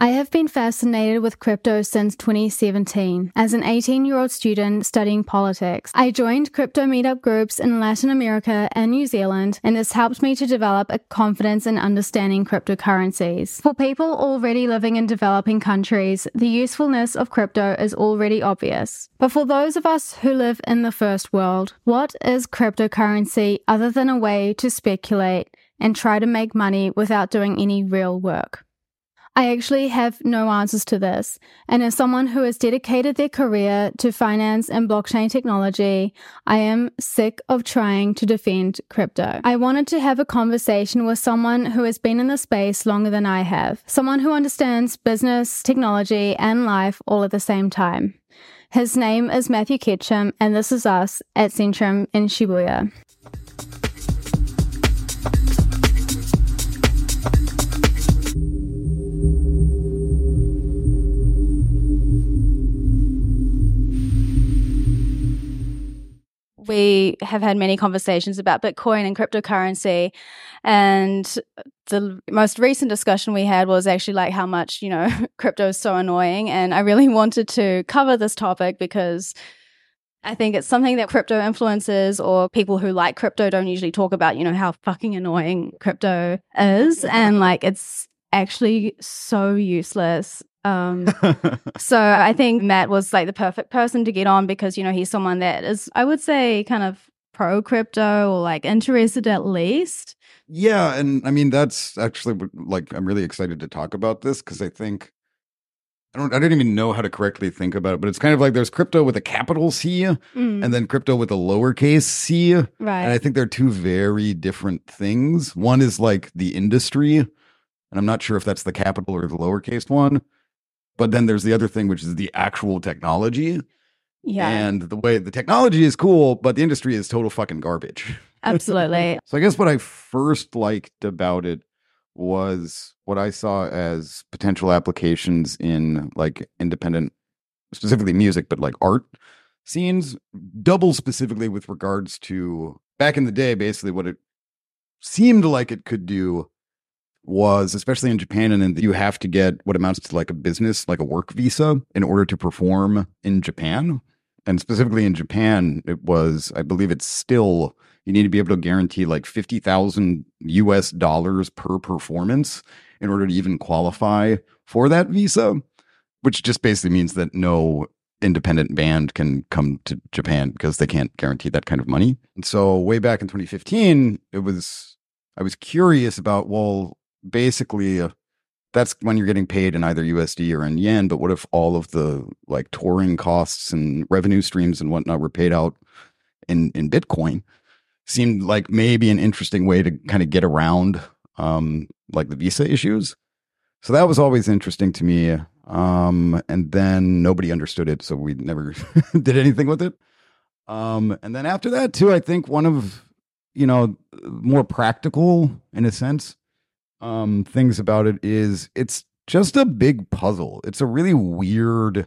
I have been fascinated with crypto since 2017. As an 18 year old student studying politics, I joined crypto meetup groups in Latin America and New Zealand, and this helped me to develop a confidence in understanding cryptocurrencies. For people already living in developing countries, the usefulness of crypto is already obvious. But for those of us who live in the first world, what is cryptocurrency other than a way to speculate and try to make money without doing any real work? I actually have no answers to this. And as someone who has dedicated their career to finance and blockchain technology, I am sick of trying to defend crypto. I wanted to have a conversation with someone who has been in the space longer than I have, someone who understands business, technology, and life all at the same time. His name is Matthew Ketchum, and this is us at Centrum in Shibuya. We have had many conversations about Bitcoin and cryptocurrency. And the most recent discussion we had was actually like how much, you know, crypto is so annoying. And I really wanted to cover this topic because I think it's something that crypto influencers or people who like crypto don't usually talk about, you know, how fucking annoying crypto is. And like it's actually so useless. Um, so I think Matt was like the perfect person to get on because, you know, he's someone that is, I would say, kind of pro crypto or like interested at least. Yeah. And I mean, that's actually like, I'm really excited to talk about this because I think. I don't I don't even know how to correctly think about it, but it's kind of like there's crypto with a capital C mm. and then crypto with a lowercase c. Right. And I think they're two very different things. One is like the industry, and I'm not sure if that's the capital or the lowercase one. But then there's the other thing, which is the actual technology. Yeah. And the way the technology is cool, but the industry is total fucking garbage. Absolutely. so I guess what I first liked about it was what I saw as potential applications in like independent, specifically music, but like art scenes, double specifically with regards to back in the day, basically what it seemed like it could do was especially in Japan and then you have to get what amounts to like a business like a work visa in order to perform in Japan and specifically in Japan it was I believe it's still you need to be able to guarantee like 50,000 US dollars per performance in order to even qualify for that visa which just basically means that no independent band can come to Japan because they can't guarantee that kind of money. And so way back in 2015 it was I was curious about well basically uh, that's when you're getting paid in either USD or in yen. But what if all of the like touring costs and revenue streams and whatnot were paid out in in Bitcoin? Seemed like maybe an interesting way to kind of get around um, like the visa issues. So that was always interesting to me. Um, and then nobody understood it, so we never did anything with it. Um, and then after that, too, I think one of you know more practical in a sense um, things about it is it's just a big puzzle. It's a really weird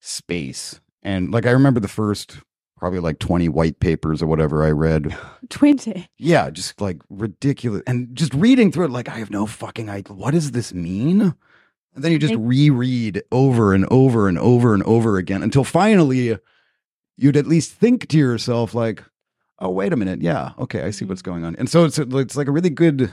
space. And like I remember the first probably like 20 white papers or whatever I read. 20. Yeah, just like ridiculous. And just reading through it, like, I have no fucking idea. What does this mean? And then you just reread over and over and over and over again until finally you'd at least think to yourself, like, oh, wait a minute. Yeah. Okay. I see what's mm-hmm. going on. And so it's, it's like a really good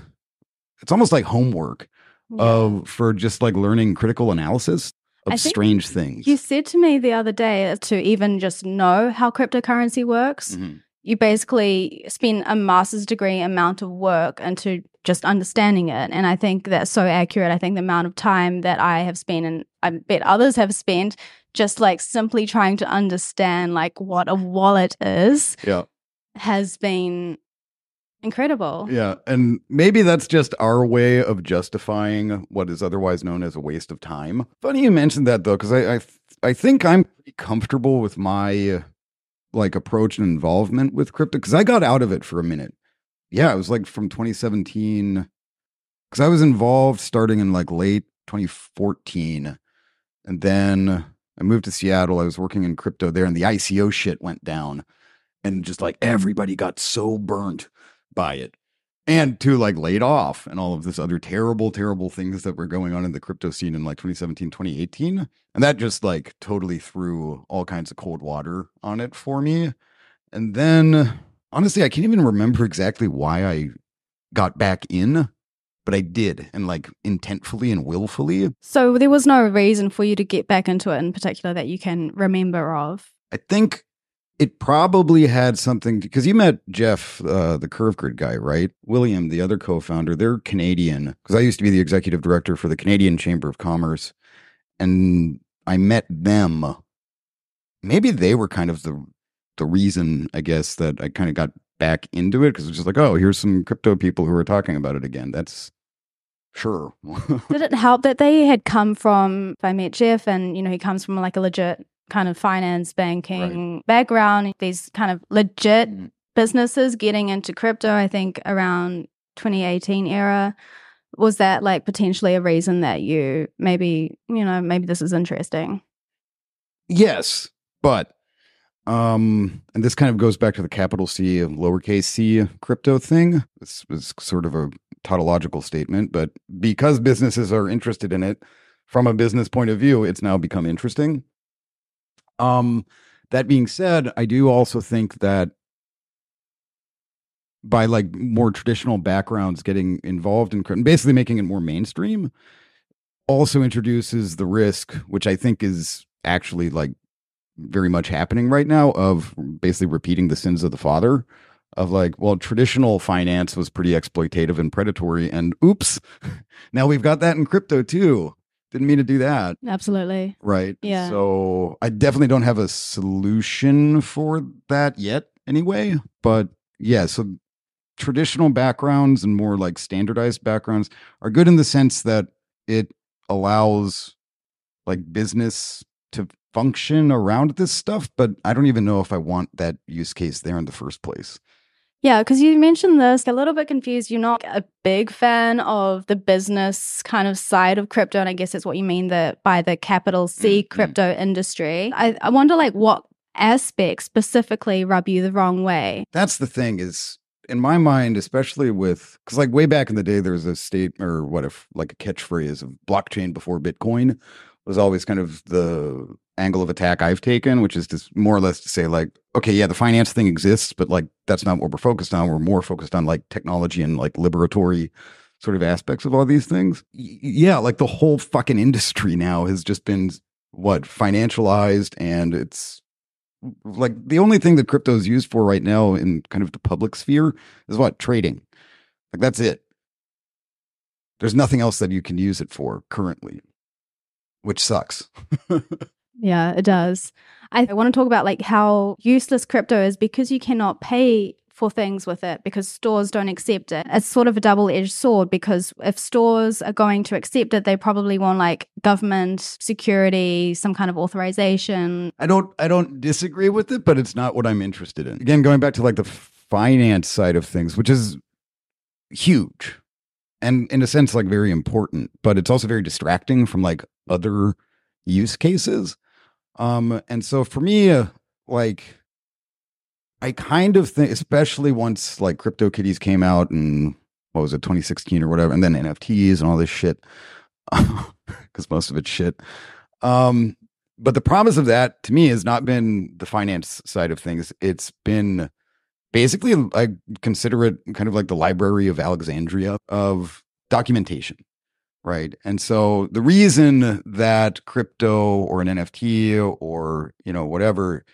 it's almost like homework yeah. of for just like learning critical analysis of strange things. You said to me the other day to even just know how cryptocurrency works, mm-hmm. you basically spend a master's degree amount of work into just understanding it. And I think that's so accurate. I think the amount of time that I have spent and I bet others have spent just like simply trying to understand like what a wallet is yeah. has been Incredible. Yeah. And maybe that's just our way of justifying what is otherwise known as a waste of time. Funny you mentioned that though, because I, I, I think I'm pretty comfortable with my like approach and involvement with crypto because I got out of it for a minute. Yeah, it was like from 2017 because I was involved starting in like late 2014, and then I moved to Seattle. I was working in crypto there, and the ICO shit went down, and just like everybody got so burnt by it. and to like laid off and all of this other terrible terrible things that were going on in the crypto scene in like 2017 2018 and that just like totally threw all kinds of cold water on it for me and then honestly i can't even remember exactly why i got back in but i did and like intentfully and willfully So there was no reason for you to get back into it in particular that you can remember of. i think it probably had something because you met Jeff, uh, the Curvegrid guy, right? William, the other co-founder, they're Canadian. Because I used to be the executive director for the Canadian Chamber of Commerce, and I met them. Maybe they were kind of the the reason, I guess, that I kind of got back into it because it's just like, oh, here's some crypto people who are talking about it again. That's sure. Did it help that they had come from, if I met Jeff and, you know, he comes from like a legit kind of finance banking background, these kind of legit Mhm. businesses getting into crypto, I think around 2018 era. Was that like potentially a reason that you maybe, you know, maybe this is interesting? Yes, but um, and this kind of goes back to the capital C and lowercase c crypto thing. This was sort of a tautological statement, but because businesses are interested in it from a business point of view, it's now become interesting. Um, that being said, I do also think that by like more traditional backgrounds getting involved in crypto, basically making it more mainstream, also introduces the risk, which I think is actually like very much happening right now, of basically repeating the sins of the father. Of like, well, traditional finance was pretty exploitative and predatory, and oops, now we've got that in crypto too. Didn't mean to do that. Absolutely. Right. Yeah. So I definitely don't have a solution for that yet, anyway. But yeah, so traditional backgrounds and more like standardized backgrounds are good in the sense that it allows like business to function around this stuff. But I don't even know if I want that use case there in the first place. Yeah, because you mentioned this, a little bit confused. You're not a big fan of the business kind of side of crypto, and I guess that's what you mean the by the capital C Mhm. crypto industry. I, I wonder, like, what aspects specifically rub you the wrong way? that's the thing is in my mind especially with because like way back in the day there was a state or what if like a catchphrase of blockchain before bitcoin was always kind of the angle of attack i've taken which is just more or less to say like okay yeah the finance thing exists but like that's not what we're focused on. We're more focused on like technology and like liberatory sort of aspects of all these things. Y- yeah like the whole fucking industry now has just been what financialized and it's like the only thing that crypto is used for right now in kind of the public sphere is what? Trading. Like that's it. There's nothing else that you can use it for currently which sucks Yeah, it does. I, I want to talk about like how useless crypto is because you cannot pay for things with it because stores don't accept it. It's sort of a double-edged sword because if stores are going to accept it, they probably want like government security, some kind of authorization. i don't i don't disagree with it but it's not what i'm interested in again going back to like the finance side of things which is huge and in a sense like very important but it's also very distracting from like other use cases um and so for me uh, like i kind of think especially once like crypto kitties came out and what was it 2016 or whatever and then nfts and all this shit because most of it's shit. Um but the promise of that to me has not been the finance side of things. It's been basically i consider it kind of like the library of alexandria of documentation right? And so the reason that crypto or an nft or you know whatever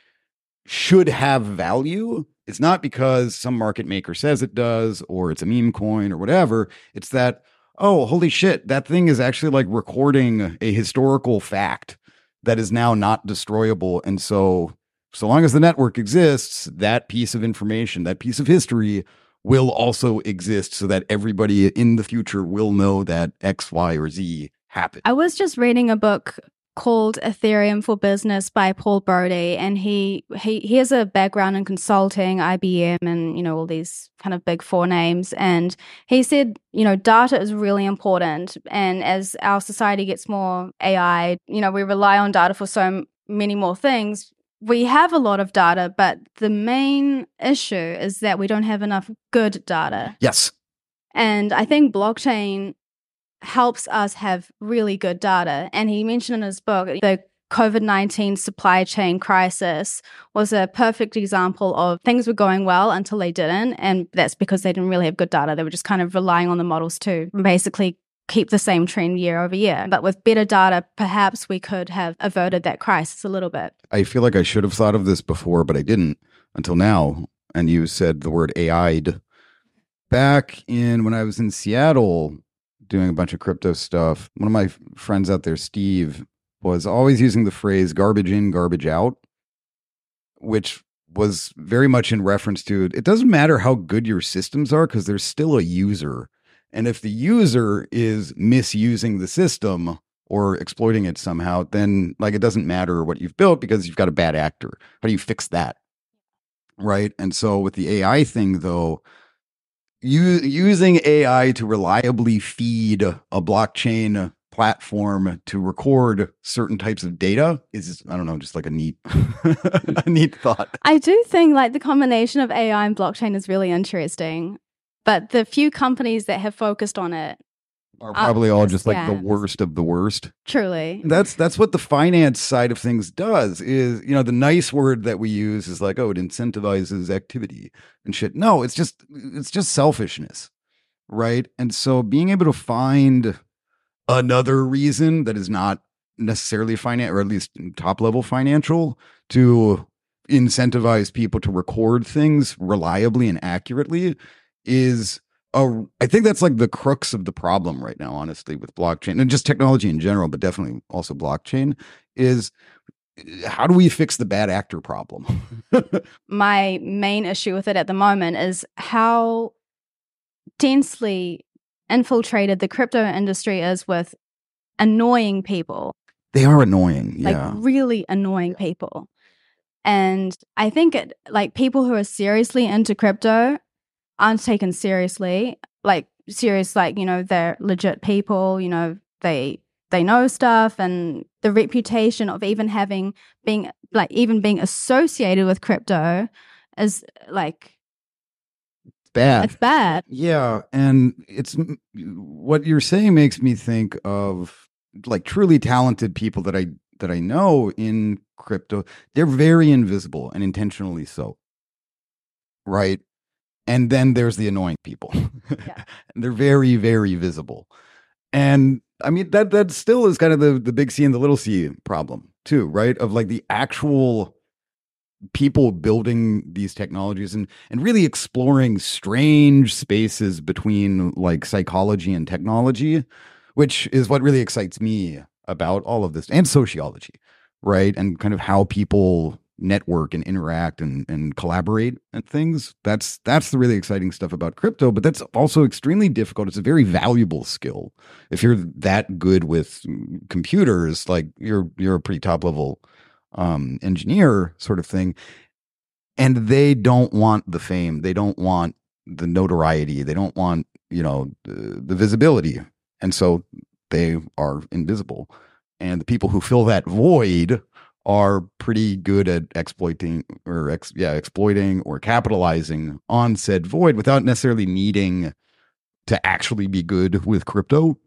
should have value it's not because some market maker says it does or it's a meme coin or whatever. It's that oh holy shit that thing is actually like recording a historical fact that is now not destroyable. And so so long as the network exists that piece of information that piece of history will also exist so that everybody in the future will know that x y or z happened I was just reading a book called Ethereum for Business by Paul Brody and he he he has a background in consulting, IBM and you know all these kind of big four names and he said, you know, data is really important and as our society gets more AI, you know, we rely on data for so many more things. We have a lot of data, but the main issue is that we don't have enough good data. yes And I think blockchain helps us have really good data. And he mentioned in his book the COVID 19 supply chain crisis was a perfect example of things were going well until they didn't. And that's because they didn't really have good data. They were just kind of relying on the models to basically keep the same trend year over year. But with better data, perhaps we could have averted that crisis a little bit. I feel like I should have thought of this before, but I didn't until now. And you said the word AI'd. Back in when I was in Seattle doing a bunch of crypto stuff, one of my friends out there, Steve, was always using the phrase garbage in, garbage out, which was very much in reference to it doesn't matter how good your systems are because there's still a user. And if the user is misusing the system or exploiting it somehow, then like it doesn't matter what you've built because you've got a bad actor. How do you fix that? Right. And so with the AI thing, though, you, using AI to reliably feed a blockchain platform to record certain types of data is I don't know, just like a neat a neat thought. I do think like the combination of AI and blockchain is really interesting. But the few companies that have focused on it are probably all just like the worst of the worst. Truly. That's that's what the finance side of things does is, you know, the nice word that we use is like, oh, it incentivizes activity and shit. No, it's just it's just selfishness. Right? And so being able to find another reason that is not necessarily finance or at least top level financial to incentivize people to record things reliably and accurately is a, I think that's like the crux of the problem right now, honestly, with blockchain and just technology in general, but definitely also blockchain is eh, how do we fix the bad actor problem? My main issue with it at the moment is how densely infiltrated the crypto industry is with annoying people. They are annoying, yeah. Really annoying people. And I think it like people who are seriously into crypto aren't taken seriously. Like serious like, you know, they're legit people, you know, they they know stuff and the reputation of even having being like even being associated with crypto is like bad. It's bad. Yeah, and it's what you're saying makes me think of like truly talented people that I that I know in crypto. They're very invisible and intentionally so. Right? And then there's the annoying people. Yeah. they're very very visible. And I mean that that still is kind of the the big C and the little C problem too, right? Of like the actual people building these technologies and and really exploring strange spaces between like psychology and technology which is what really excites me about all of this and sociology right and kind of how people network and interact and, and collaborate and things that's that's the really exciting stuff about crypto but that's also extremely difficult it's a very valuable skill if you're that good with computers like you're you're a pretty top level um, engineer sort of thing. And they don't want the fame. They don't want the notoriety. They don't want, you know, the, the visibility. And so they are invisible. And the people who fill that void are pretty good at exploiting or ex, yeah, exploiting or capitalizing on said void without necessarily needing to actually be good with crypto.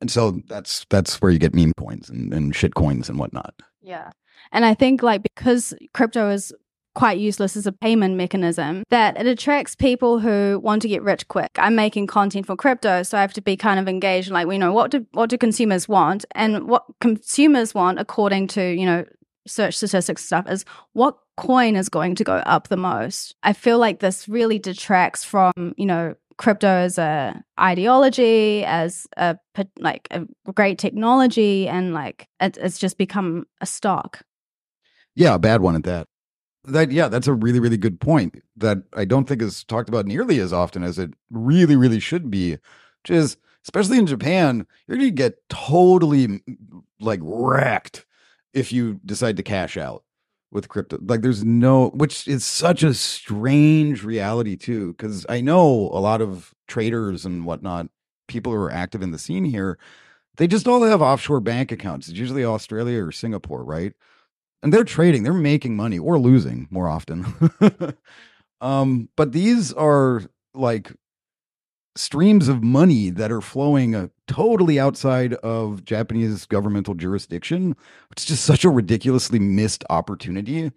And so that's that's where you get meme coins and, and shit coins and whatnot. Yeah. And I think like because crypto is quite useless as a payment mechanism that it attracts people who want to get rich quick. I'm making content for crypto, so I have to be kind of engaged. Like we know what do what do consumers want, and what consumers want, according to you know search statistics stuff, is what coin is going to go up the most. I feel like this really detracts from you know crypto as a ideology, as a like a great technology, and like it, it's just become a stock. Yeah, a bad one at that. That yeah, that's a really really good point that I don't think is talked about nearly as often as it really really should be. Which is especially in Japan, you're to get totally like wrecked if you decide to cash out with crypto. Like there's no which is such a strange reality too cuz I know a lot of traders and whatnot, people who are active in the scene here, they just all have offshore bank accounts. It's usually Australia or Singapore, right? and they're trading they're making money or losing more often um but these are like streams of money that are flowing uh, totally outside of Japanese governmental jurisdiction. It's just such a ridiculously missed opportunity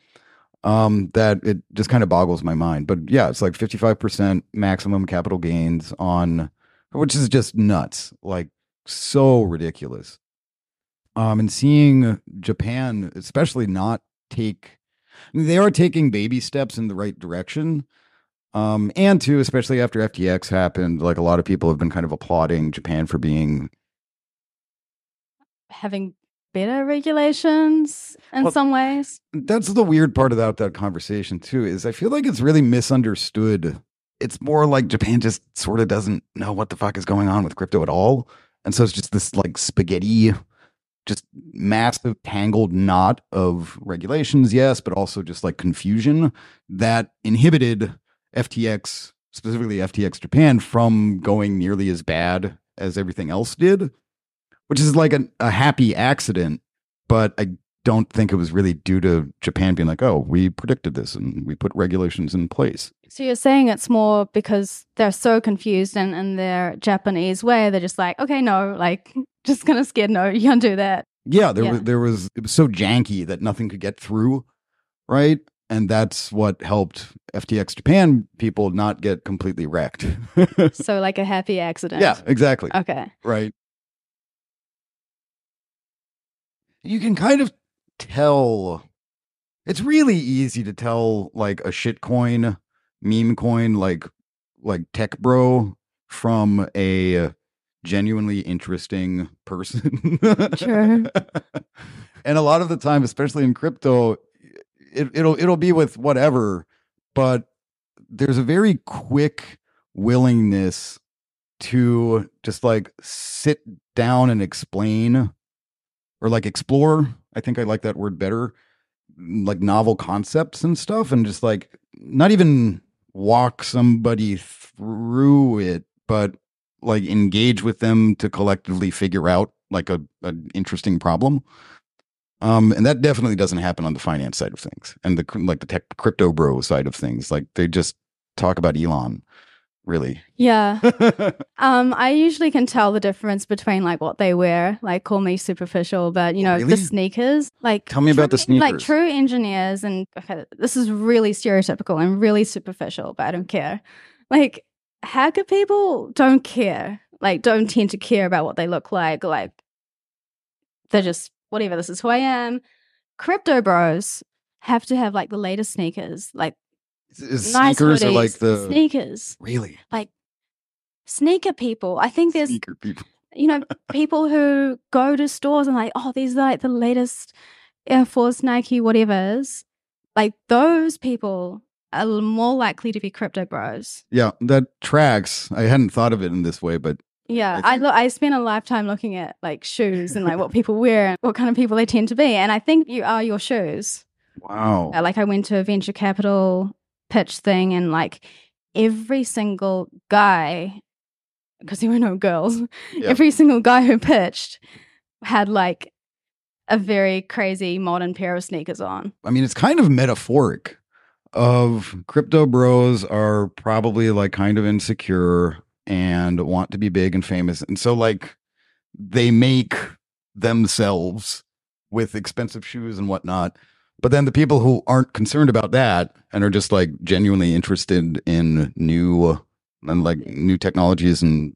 um, that it just kind of boggles my mind. But yeah, it's like 55% maximum capital gains on, which is just nuts, like so ridiculous. Um, and seeing Japan, especially not take, I mean, they are taking baby steps in the right direction. Um, and two, especially after FTX happened, like a lot of people have been kind of applauding Japan for being having better regulations in Well, some ways. that's the weird part about that conversation too is i feel like it's really misunderstood it's more like japan just sort of doesn't know what the fuck is going on with crypto at all and so it's just this like spaghetti just massive tangled knot of regulations yes but also just like confusion that inhibited ftx specifically ftx japan from going nearly as bad as everything else did which is like a, a happy accident but i don't think it was really due to Japan being like, oh, we predicted this and we put regulations in place. So you're saying it's more because they're so confused and in their Japanese way, they're just like, okay, no, like just kind of scared, no, you can't do that. Yeah, there Yeah. was there was it was so janky that nothing could get through, right? And that's what helped FTX Japan people not get completely wrecked. So like a happy accident. yeah, exactly. Okay. right. You can kind of tell it's really easy to tell like a shitcoin meme coin, like like tech bro from a genuinely interesting person. True. and a lot of the time, especially in crypto, it, it'll it'll be with whatever, but there's a very quick willingness to just like sit down and explain or like explore. I think I like that word better. Like novel concepts and stuff, and just like not even walk somebody through it, but like engage with them to collectively figure out like a an interesting problem. Um, and that definitely doesn't happen on the finance side of things and the like the tech crypto bro side of things. Like they just talk about Elon, really. Yeah. Um, I usually can tell the difference between like what they wear. Like, call me superficial, but you know, really? the sneakers. Like, Tell me about the true- Like true engineers, and okay, this is really stereotypical and really superficial, but I don't care. Like, hacker people don't care. Like, don't tend to care about what they look like. Like, they're just whatever. This is who I am. Crypto bros have to have like the latest sneakers, like Is nice sneakers are hoodies, like the sneakers. really Like Sneaker people. I think there's sneaker people. you know, people who go to stores and like, oh, these are like the latest Air Force, Nike, whatever is. Like those people are more likely to be crypto bros. Yeah, that tracks. I hadn't thought of it in this way, but Yeah, I I look. I spent a lifetime looking at like shoes and like what people wear and what kind of people they tend to be, and I think you are your shoes. wow. Uh, Like I went to a venture capital pitch thing, and like every single guy, because there were no girls, Yeah. every single guy who pitched had like a very crazy modern pair of sneakers on. I mean, it's kind of metaphoric of crypto bros are probably like kind of insecure and want to be big and famous. And so like they make themselves with expensive shoes and whatnot. But then the people who aren't concerned about that and are just like genuinely interested in new and like new technologies and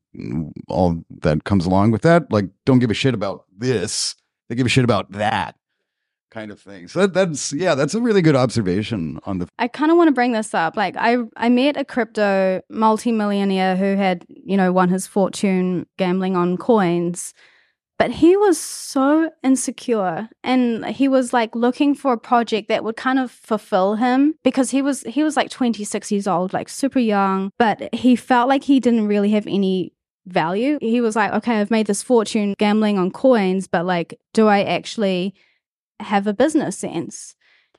all that comes along with that, like don't give a shit about this. They give a shit about that kind of thing. So that, that's yeah, that's a really good observation on the I kind of want to bring this up. Like I I met a crypto multimillionaire who had, you know, won his fortune gambling on coins. But he was so insecure and he was like looking for a project that would kind of fulfill him because he was he was like 26 years old, like super young, but he felt like he didn't really have any value. He was like, "Okay, I've made this fortune gambling on coins, but like do I actually have a business sense?"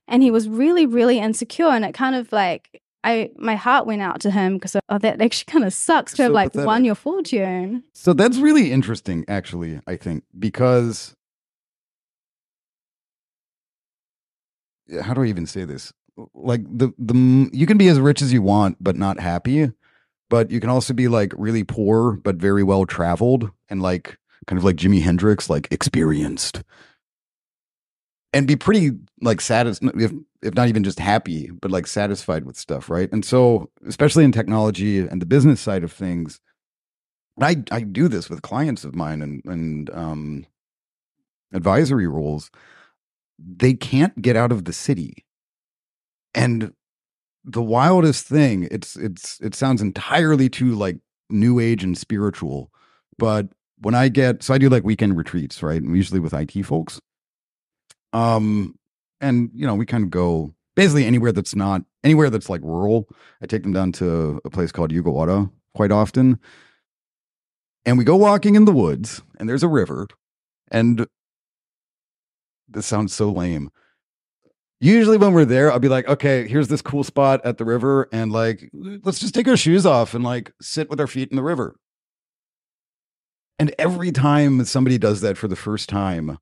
and he was really really insecure and it kind of like i my heart went out to him because oh that actually kind of sucks to So have like pathetic. won your fortune So that's really interesting, actually, I think, because how do I even say this? Like the the you can be as rich as you want, but not happy. but you can also be like really poor but very well traveled and like kind of like Jimi Hendrix, like experienced, and be pretty like satisfied, if if not even just happy, but like satisfied with stuff, right? And so, especially in technology and the business side of things, I I do this with clients of mine and and um, advisory roles. They can't get out of the city, and the wildest thing it's it's it sounds entirely too like new age and spiritual but when i get so i do like weekend retreats right usually with it folks um and you know we kind of go basically anywhere that's not anywhere that's like rural. I take them down to a place called Yugawara quite often. And we go walking in the woods and there's a river and this sounds so lame. Usually when we're there, I'll be like, okay, here's this cool spot at the river, and like, let's just take our shoes off and like sit with our feet in the river. And every time somebody does that for the first time,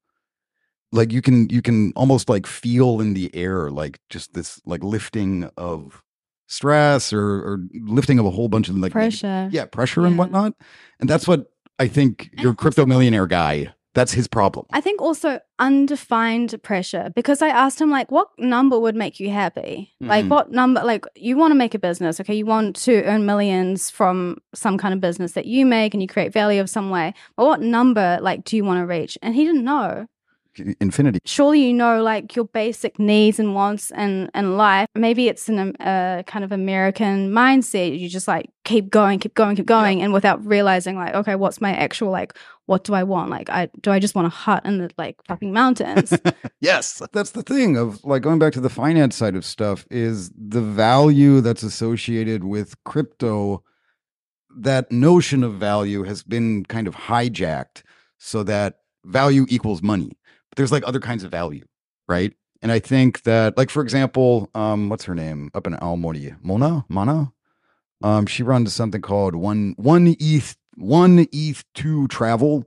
like you can you can almost like feel in the air like just this like lifting of stress or or lifting of a whole bunch of like pressure. Yeah, pressure yeah. and whatnot. And that's what I think your crypto millionaire guy that's his problem. I think also undefined pressure because I asked him like what number would make you happy? Mm-hmm. Like what number like you want to make a business, okay? You want to earn millions from some kind of business that you make and you create value of some way. But what number like do you want to reach? And he didn't know infinity. Surely you know like your basic needs and wants and and life. Maybe it's an uh, kind of American mindset. You just like keep going, keep going, keep going, yeah. and without realizing like, okay, what's my actual like? What do I want? Like, I do I just want a hut in the like fucking mountains? yes, that's the thing of like going back to the finance side of stuff is the value that's associated with crypto. That notion of value has been kind of hijacked so that value equals money but there's like other kinds of value, right? And I think that, like for example, um, what's her name? Up in Aomori, Mona, Mana, um, she runs something called one one ETH one ETH to travel,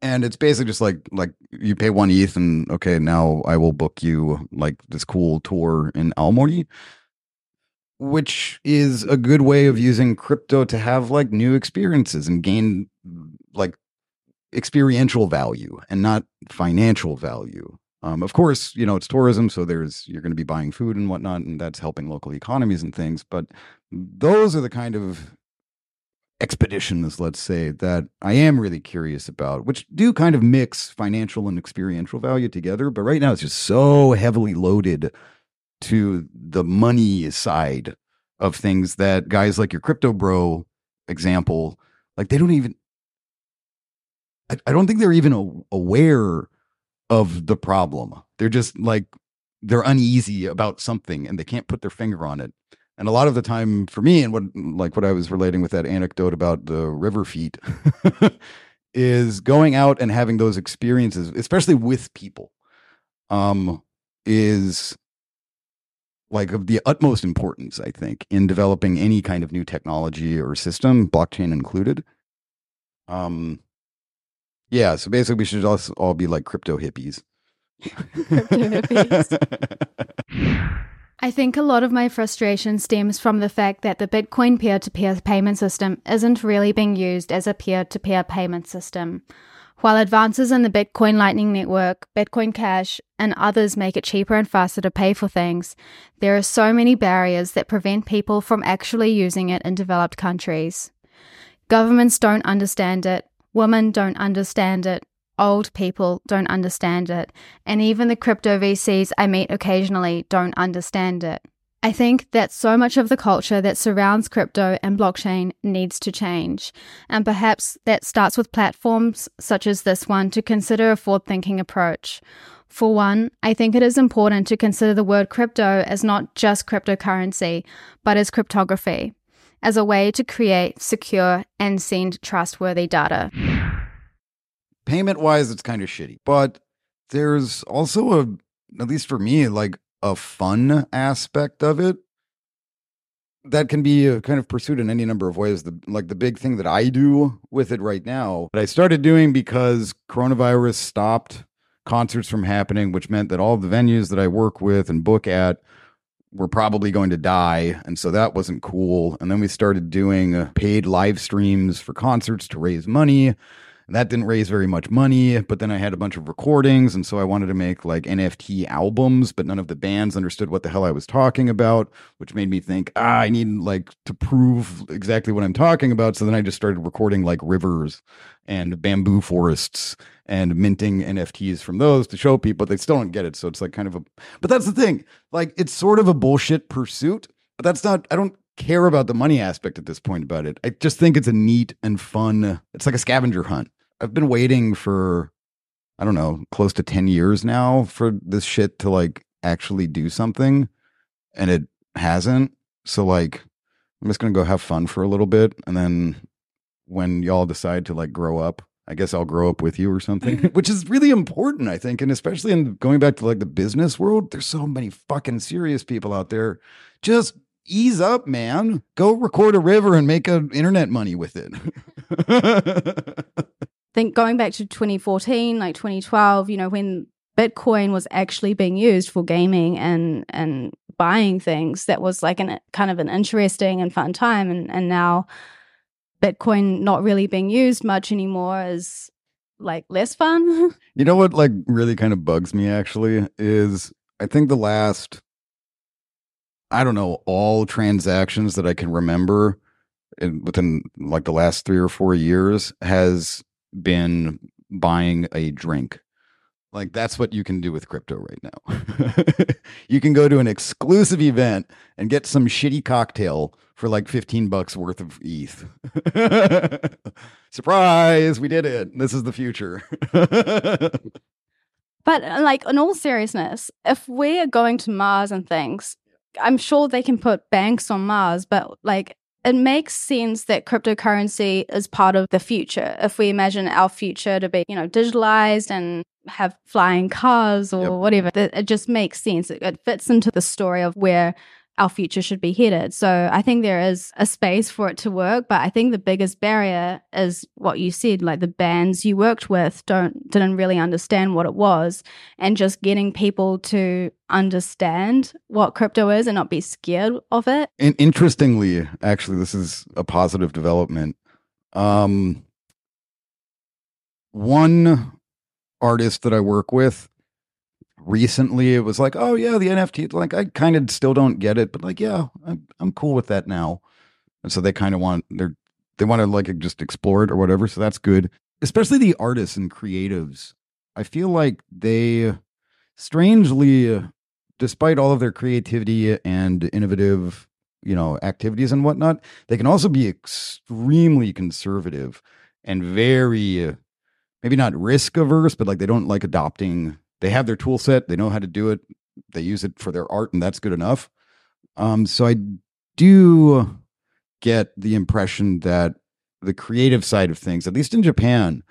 and it's basically just like like you pay one ETH and okay, now I will book you like this cool tour in Aomori, which is a good way of using crypto to have like new experiences and gain like experiential value and not financial value. Um, of course, you know it's tourism, so there's you're going to be buying food and whatnot, and that's helping local economies and things. But those are the kind of expeditions, let's say, that I am really curious about, which do kind of mix financial and experiential value together. But right now, it's just so heavily loaded to the money side of things that guys like your crypto bro example, like they don't even I, I don't think they're even aware of the problem. They're just like they're uneasy about something and they can't put their finger on it. And a lot of the time for me, and what like what I was relating with that anecdote about the river feet, is going out and having those experiences, especially with people, um, is like of the utmost importance, I think, in developing any kind of new technology or system, blockchain included. Um, yeah, so basically, we should also all be like crypto hippies. crypto hippies. I think a lot of my frustration stems from the fact that the Bitcoin peer to peer payment system isn't really being used as a peer to peer payment system. While advances in the Bitcoin Lightning Network, Bitcoin Cash, and others make it cheaper and faster to pay for things, there are so many barriers that prevent people from actually using it in developed countries. Governments don't understand it, Women don't understand it. Old people don't understand it. And even the crypto VCs I meet occasionally don't understand it. I think that so much of the culture that surrounds crypto and blockchain needs to change. And perhaps that starts with platforms such as this one to consider a forward thinking approach. For one, I think it is important to consider the word crypto as not just cryptocurrency, but as cryptography as a way to create secure and send trustworthy data. Payment wise, it's kind of shitty, but there's also a, at least for me, like a fun aspect of it that can be uh, kind of pursued in any number of ways. The like the big thing that I do with it right now, that I started doing because coronavirus stopped concerts from happening, which meant that all the venues that I work with and book at were probably going to die. And so that wasn't cool. And then we started doing paid live streams for concerts to raise money. That didn't raise very much money, but then I had a bunch of recordings. And so I wanted to make like NFT albums, but none of the bands understood what the hell I was talking about, which made me think, ah, I need like to prove exactly what I'm talking about. So then I just started recording like rivers and bamboo forests and minting NFTs from those to show people. They still don't get it. So it's like kind of a, but that's the thing. Like it's sort of a bullshit pursuit, but that's not, I don't care about the money aspect at this point about it. I just think it's a neat and fun, it's like a scavenger hunt. I've been waiting for I don't know, close to 10 years now for this shit to like actually do something and it hasn't. So like I'm just going to go have fun for a little bit and then when y'all decide to like grow up, I guess I'll grow up with you or something, mm-hmm. which is really important, I think. And especially in going back to like the business world, there's so many fucking serious people out there. Just ease up, man. Go record a river and make a internet money with it. think going back to 2014, like 2012, you know, when Bitcoin was actually being used for gaming and and buying things, that was like an kind of an interesting and fun time. And and now Bitcoin not really being used much anymore is like less fun. you know what like really kind of bugs me actually is I think the last I don't know all transactions that I can remember in, within like the last 3 or 4 years has been buying a drink. Like that's what you can do with crypto right now. you can go to an exclusive event and get some shitty cocktail for like 15 bucks worth of ETH. Surprise, we did it. This is the future. but uh, like in all seriousness, if we are going to Mars and things, I'm sure they can put banks on Mars, but like it makes sense that cryptocurrency is part of the future. If we imagine our future to be, you know, digitalized and have flying cars or yep. whatever, it just makes sense. It fits into the story of where our future should be headed. So I think there is a space for it to work, but I think the biggest barrier is what you said, like the bands you worked with don't didn't really understand what it was and just getting people to understand what crypto is and not be scared of it. And interestingly, actually this is a positive development. Um one artist that I work with recently it was like, oh yeah, the NFT. Like I kind of still don't get it, but like yeah, I'm I'm cool with that now. And so they kind of want they're they want to like just explore it or whatever. So that's good. Especially the artists and creatives. I feel like they strangely, despite all of their creativity and innovative, you know, activities and whatnot, they can also be extremely conservative and very maybe not risk averse, but like they don't like adopting they have their tool set, they know how to do it, they use it for their art, and that's good enough. Um, so I do get the impression that the creative side of things, at least in Japan,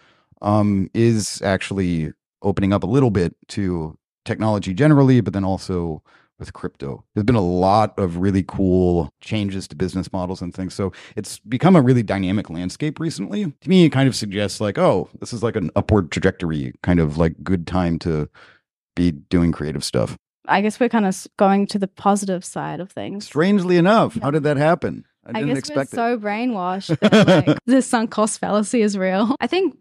um, is actually opening up a little bit to technology generally, but then also with crypto. There's been a lot of really cool changes to business models and things. So it's become a really dynamic landscape recently. To me, it kind of suggests like, oh, this is like an upward trajectory, kind of like good time to be doing creative stuff. I guess we're kind of going to the positive side of things. Strangely enough, how did that happen? I, I didn't expect we're it. so brainwashed that like, the sunk cost fallacy is real. I think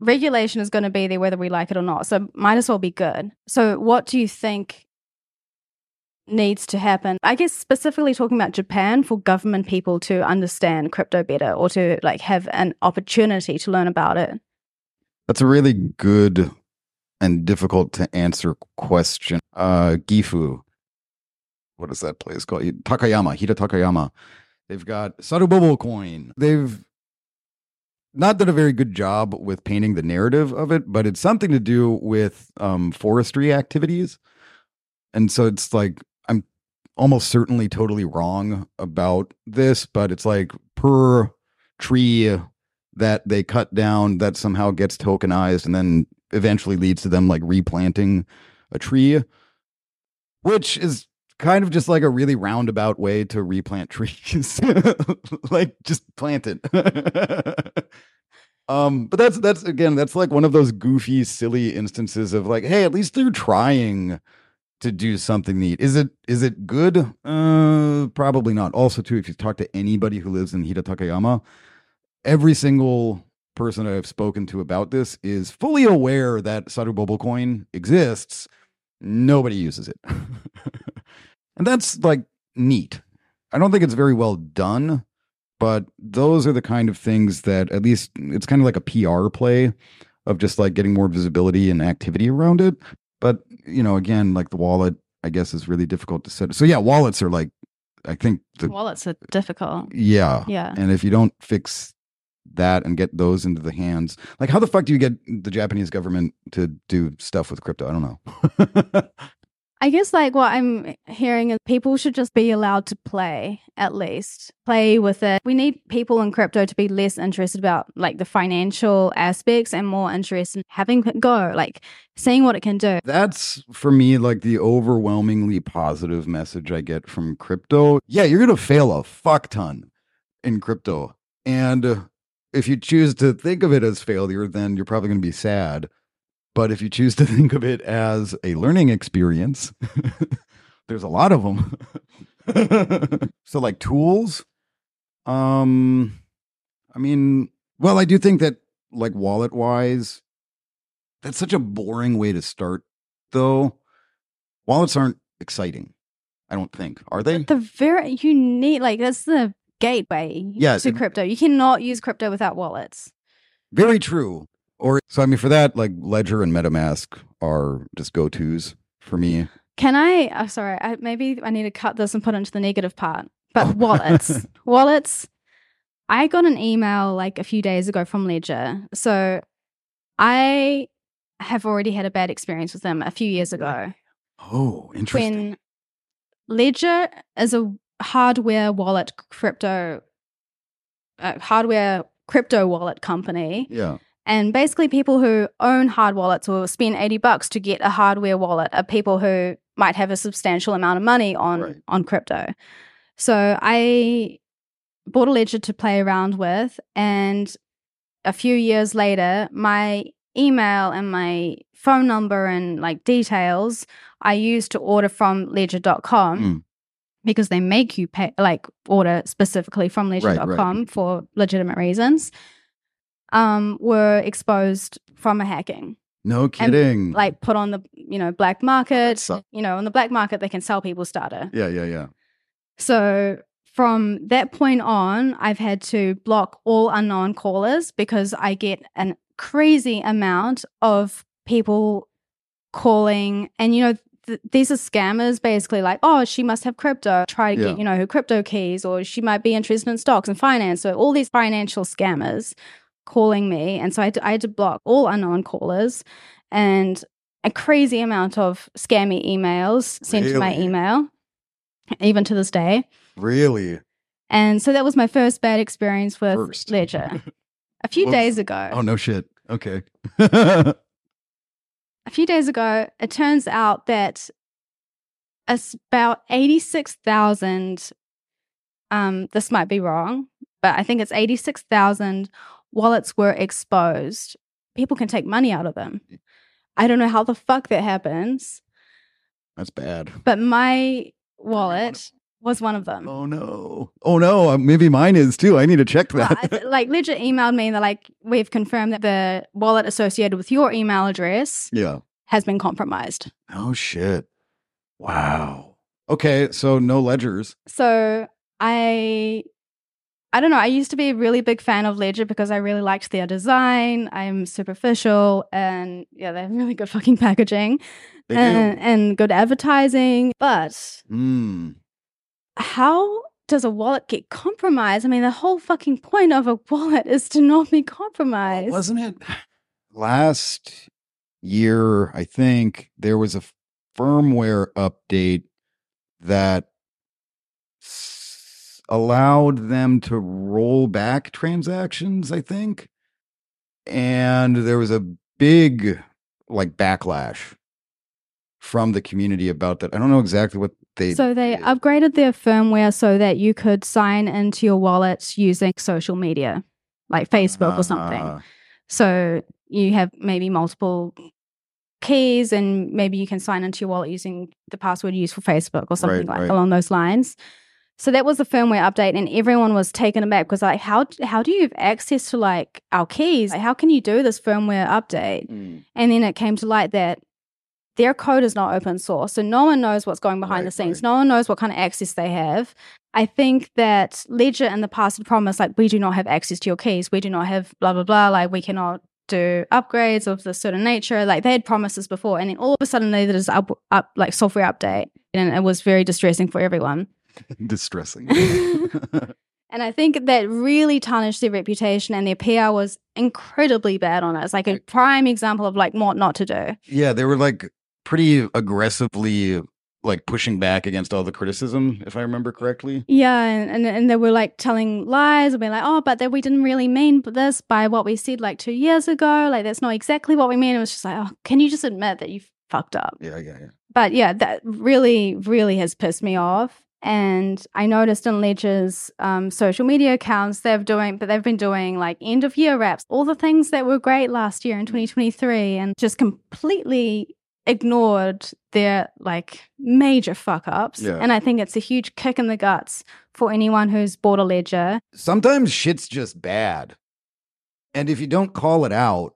regulation is going to be there whether we like it or not. So might as well be good. So what do you think needs to happen. I guess specifically talking about Japan for government people to understand crypto better or to like have an opportunity to learn about it. That's a really good and difficult to answer question. Uh Gifu. What is that place called? Takayama, Hida Takayama. They've got Sarubobo coin. They've not done a very good job with painting the narrative of it, but it's something to do with um, forestry activities. And so it's like almost certainly totally wrong about this, but it's like per tree that they cut down that somehow gets tokenized and then eventually leads to them like replanting a tree, which is kind of just like a really roundabout way to replant trees. like just plant it. um, but that's that's again, that's like one of those goofy, silly instances of like, hey, at least they're trying to do something neat. Is it is it good? Uh probably not. Also too if you talk to anybody who lives in Hida Takayama, every single person I've spoken to about this is fully aware that Sarubobo coin exists. Nobody uses it. and that's like neat. I don't think it's very well done, but those are the kind of things that at least it's kind of like a PR play of just like getting more visibility and activity around it. But, you know, again, like the wallet, I guess is really difficult to set. So yeah, wallets are like I think the Wallets are difficult. yeah. Yeah. And if you don't fix that and get those into the hands, like how the fuck do you get the Japanese government to do stuff with crypto? I don't know. I guess like what I'm hearing is people should just be allowed to play at least. Play with it. We need people in crypto to be less interested about like the financial aspects and more interested in having go, like seeing what it can do. That's for me like the overwhelmingly positive message I get from crypto. Yeah, you're going to fail a fuck ton in crypto. And if you choose to think of it as failure, then you're probably going to be sad. But if you choose to think of it as a learning experience, there's a lot of them. so like tools, um I mean, well, I do think that like wallet wise, that's such a boring way to start though. Wallets aren't exciting. I don't think. Are they? The very you need like that's the gateway Yeah, to crypto. You cannot use crypto without wallets. Very true. Or so I mean for that like Ledger and MetaMask are just go-tos for me. Can I? Oh, sorry. I, maybe I need to cut this and put it into the negative part. But Oh. wallets, wallets. I got an email like a few days ago from Ledger. So I have already had a bad experience with them a few years ago. Oh, interesting. When Ledger is a hardware wallet crypto, uh, hardware crypto wallet company, yeah. And basically, people who own hard wallets or spend 80 bucks to get a hardware wallet are people who might have a substantial amount of money on, Right. on crypto. So I bought a ledger to play around with. And a few years later, my email and my phone number and like details I used to order from ledger.com Mm. because they make you pay like order specifically from Right, right. ledger.com for legitimate reasons um were exposed from a hacking No kidding. like put on the you know black market sucks. you know on the black market they can sell people's data yeah, yeah, yeah. so from that point on i've had to block all unknown callers because i get an crazy amount of people calling and you know th- these are scammers basically like oh she must have crypto try to Yeah. get you know her crypto keys or she might be interested in stocks and finance so all these financial scammers calling me and so i had to, I had to block all unknown callers and a crazy amount of scammy emails sent to my email even to this day Really? and so that was my first bad experience with First. ledger a few Whoops. days ago Oh no shit. Okay. a few days ago, it turns out that it's about 86,000, um, this might be wrong, but I think it's 86,000 wallets were exposed. People can take money out of them. I don't know how the fuck that happens, That's bad. but my wallet was one of them. Oh no. Oh no. uh, Maybe mine is too. I need to check Well, that. I like Ledger emailed me and they're like, we've confirmed that the wallet associated with your email address yeah. has been compromised. Oh shit. Wow. Okay, so no ledgers. So I I don't know, I used to be a really big fan of Ledger because I really liked their design. I'm superficial and yeah, they have really good fucking packaging and, and good advertising. But Hmm. how does a wallet get compromised? I mean, the whole fucking point of a wallet is to not be compromised. Wasn't it last year? I think there was a firmware update that allowed them to roll back transactions. I think, and there was a big like backlash from the community about that. I don't know exactly what they. so they did. upgraded their firmware so that you could sign into your wallets using social media, like Facebook or something. Ah, So you have maybe multiple keys and maybe you can sign into your wallet using the password you use for Facebook or something Right, like right. along those lines. So that was the firmware update, and everyone was taken aback because like, how how do you have access to like our keys? Like, how can you do this firmware update? Mm. And then it came to light that their code is not open source. So no one knows what's going behind Right, the scenes. right. No one knows what kind of access they have. I think that Ledger in the past had promised, like, we do not have access to your keys. We do not have blah, blah, blah. Like, we cannot do upgrades of this certain nature. Like, they had promised this before. And then all of a sudden, they did this up, up, like, software update. And it was very distressing for everyone. Distressing. And I think that really tarnished their reputation, and their PR was incredibly bad on us. Like a prime example of like what not to do. yeah, they were like pretty aggressively like pushing back against all the criticism, if I remember correctly. Yeah, and, and and they were like telling lies and being like, oh, but that we didn't really mean this by what we said like two years ago. Like that's not exactly what we mean. It was just like, oh, can you just admit that you fucked up? Yeah, yeah, yeah. But yeah, that really, really has pissed me off. And I noticed in Ledger's um, social media accounts, they've doing, but they've been doing like end of year wraps, all the things that were great last year in 2023, and just completely ignored their like major fuck ups. Yeah. And I think it's a huge kick in the guts for anyone who's bought a Ledger. Sometimes shit's just bad. And if you don't call it out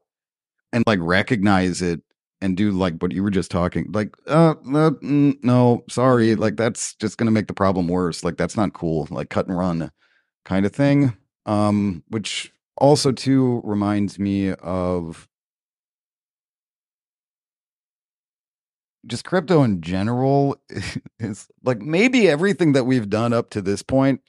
and like recognize it and do like what you were just talking, like, uh, uh, mm, no, sorry, like that's just gonna make the problem worse. Like that's not cool. Like cut and run kind of thing. Um, which also too reminds me of just crypto in general is like maybe everything that we've done up to this point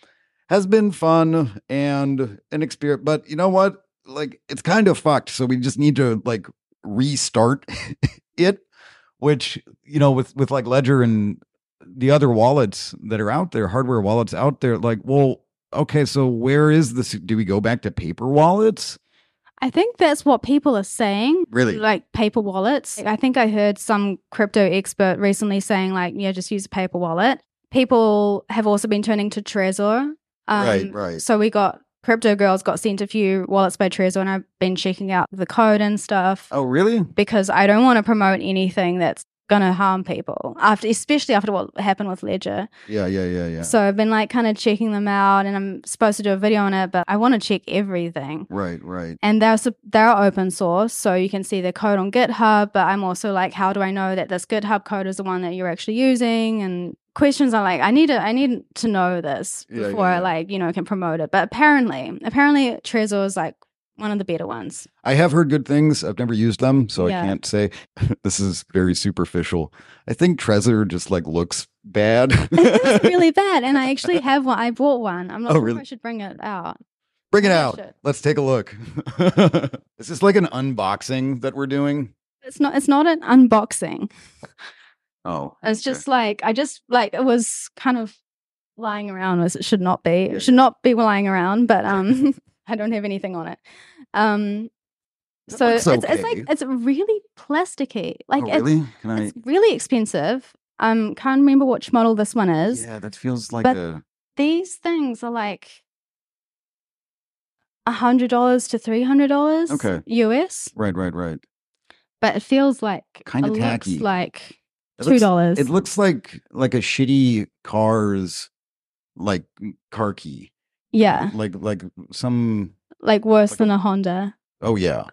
has been fun and an experience but you know what like it's kind of fucked so we just need to like restart it which you know with with like ledger and the other wallets that are out there hardware wallets out there like well okay so where is this do we go back to paper wallets I think that's what people are saying. Really? Like paper wallets. I think I heard some crypto expert recently saying, like, yeah, just use a paper wallet. People have also been turning to Trezor. Um, Right, right. So we got Crypto Girls got sent a few wallets by Trezor, and I've been checking out the code and stuff oh really because I don't want to promote anything that's gonna harm people after, especially after what happened with Ledger. yeah yeah yeah yeah So I've been like kind of checking them out, and I'm supposed to do a video on it, but I want to check everything right right and they're they're open source, so you can see the code on GitHub. But I'm also like, how do I know that this GitHub code is the one that you're actually using? And questions are like, I need to I need to know this Yeah, yeah, before I yeah. like you know can promote it. But apparently, apparently Trezor is like one of the better ones. I have heard good things. I've never used them, so Yeah. I can't say. this is very superficial. I think Trezor just like looks bad. It's really bad, and I actually have one. I bought one. I'm not Oh, sure if really? I should bring it out. Bring it out. should. Let's take a look. is this like an unboxing that we're doing? It's not. It's not an unboxing. Oh, It's just like I just like it was kind of lying around as it should not be. It should not be lying around, but um I don't have anything on it. Um so it's it's like it's really plasticky. Like oh, it's, really? Can I? it's really expensive. Um can't remember which model this one is. Yeah, that feels like But- a. These things are like a hundred dollars to three hundred dollars Okay. US. Right, right, right. But it feels like it looks tacky. like It two looks- dollars. It looks like like a shitty car's like car key. yeah. Like like some. Like worse Like a- than a Honda. Oh yeah.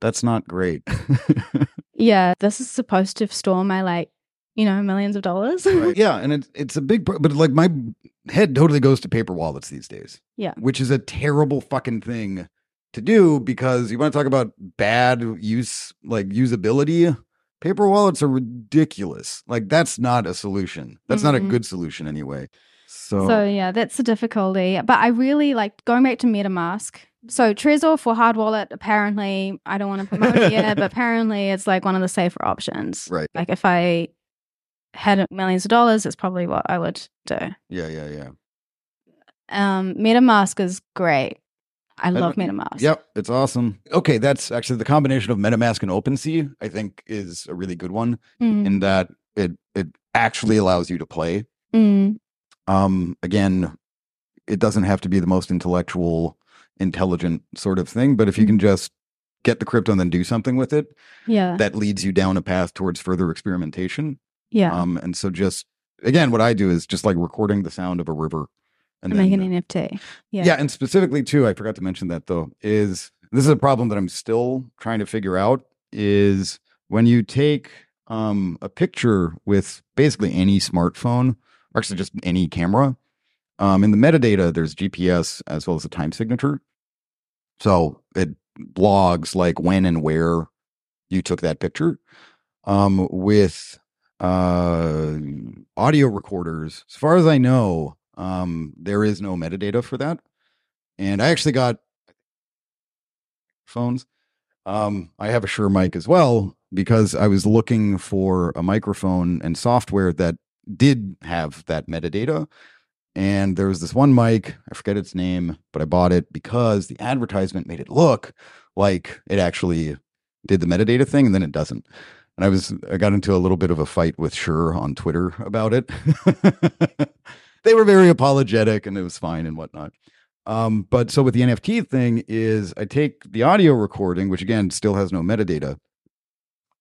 That's not great. Yeah, this is supposed to store my like, you know, millions of dollars. Right. Yeah, and it's it's a big, but like my head totally goes to paper wallets these days. Yeah. which is a terrible fucking thing to do because you want to talk about bad use, like usability. Paper wallets are ridiculous. Like that's not a solution. That's not a Mhm. good solution anyway. So, So yeah, that's the difficulty. But I really like going back to MetaMask. So Trezor for hard wallet, apparently, I don't want to promote it yet, but apparently it's like one of the safer options. right. Like if I had millions of dollars, it's probably what I would do. Yeah, yeah, yeah. Um, MetaMask is great. I love MetaMask. Yep, it's awesome. Okay, that's actually the combination of MetaMask and OpenSea. I think is a really good one Mm, in that it it actually allows you to play. mm, um again it doesn't have to be the most intellectual intelligent sort of thing but if you can just get the crypto and then do something with it Yeah. that leads you down a path towards further experimentation. yeah. Um, and so just again, what I do is just like recording the sound of a river and make then, an NFT. yeah. Yeah. and specifically too, I forgot to mention that though, is this is a problem that I'm still trying to figure out is when you take um a picture with basically any smartphone, or actually just any camera, um in the metadata there's GPS as well as a time signature. So it blogs like when and where you took that picture. Um with uh audio recorders, as far as I know, um there is no metadata for that. And I actually got phones. Um, I have a Shure mic as well because I was looking for a microphone and software that did have that metadata. And there was this one mic, I forget its name, but I bought it because the advertisement made it look like it actually did the metadata thing, and then it doesn't. And I was I got into a little bit of a fight with Shure on Twitter about it. they were very apologetic and it was fine and whatnot. Um, but so with the NFT thing is I take the audio recording, which again still has no metadata,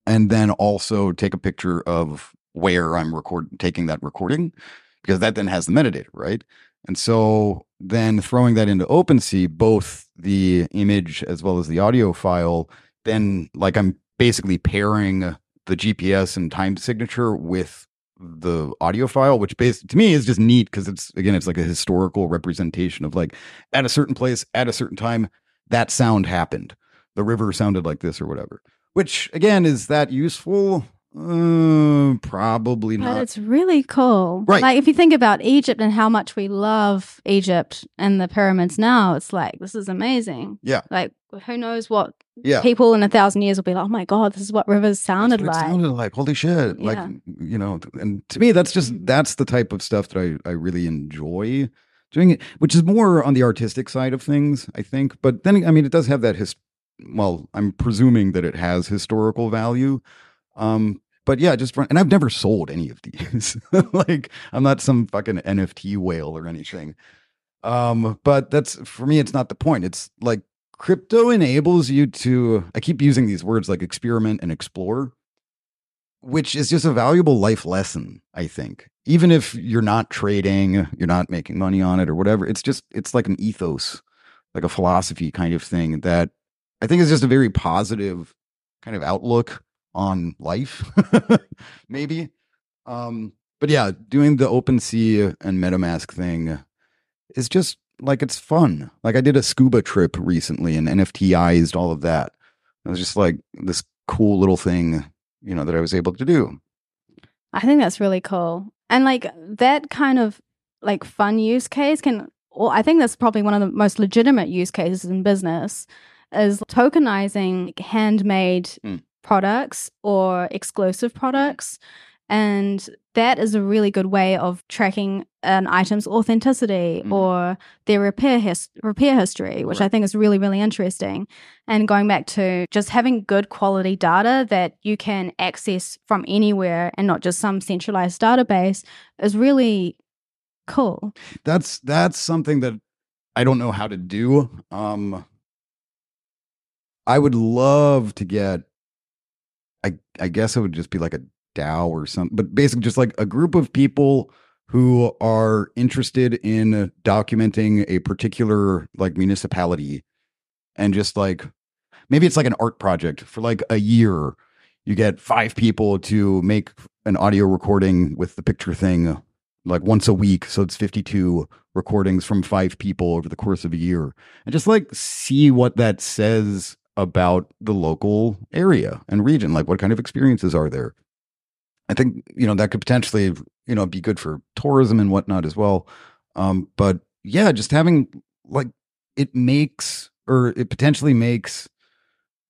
and then also take a picture of where I'm record taking that recording, because that then has the metadata, right? And so then throwing that into OpenSea, both the image as well as the audio file, then like I'm basically pairing the GPS and time signature with the audio file, which base to me is just neat because it's again, it's like a historical representation of like at a certain place at a certain time, that sound happened. The river sounded like this or whatever. Which again, is that useful? Uh, probably not. But it's really cool. Right. Like if you think about Egypt and how much we love Egypt and the pyramids now, it's like this is amazing. Yeah. Like who knows what Yeah. people in a thousand years will be like, Oh my god, this is what rivers sounded what it like. sounded like. Holy shit. Yeah. Like, you know, and to me, that's just, Mm. that's the type of stuff that I, I really enjoy doing it, which is more on the artistic side of things, I think. But then, I mean, it does have that, his, well, I'm presuming that it has historical value. Um, but yeah, just run, and I've never sold any of these. like, I'm not some fucking NFT whale or anything. Um, but that's for me, it's not the point. It's like crypto enables you to, I keep using these words like experiment and explore, which is just a valuable life lesson, I think. Even if you're not trading, you're not making money on it or whatever, it's just, it's like an ethos, like a philosophy kind of thing that I think is just a very positive kind of outlook on life, maybe. Um, but yeah, doing the OpenSea and MetaMask thing is just like it's fun. Like I did a scuba trip recently and NFTized all of that. It was just like this cool little thing, you know, that I was able to do. I think that's really cool. And like that kind of like fun use case can well, I think that's probably one of the most legitimate use cases in business is tokenizing handmade Mm. Products or exclusive products. And that is a really good way of tracking an item's authenticity Mhm. or their repair his- repair history, which I think is really, really interesting. And going back to just having good quality data that you can access from anywhere and not just some centralized database is really cool. That's that's something that I don't know how to do. Um I would love to get I I guess it would just be like a DAO or something, but basically just like a group of people who are interested in documenting a particular like municipality and just like maybe it's like an art project for like a year. You get five people to make an audio recording with the picture thing like once a week. So it's 52 recordings from five people over the course of a year. And just like see what that says about the local area and region. Like what kind of experiences are there? I think, you know, that could potentially, you know, be good for tourism and whatnot as well. Um, but yeah, just having like it makes or it potentially makes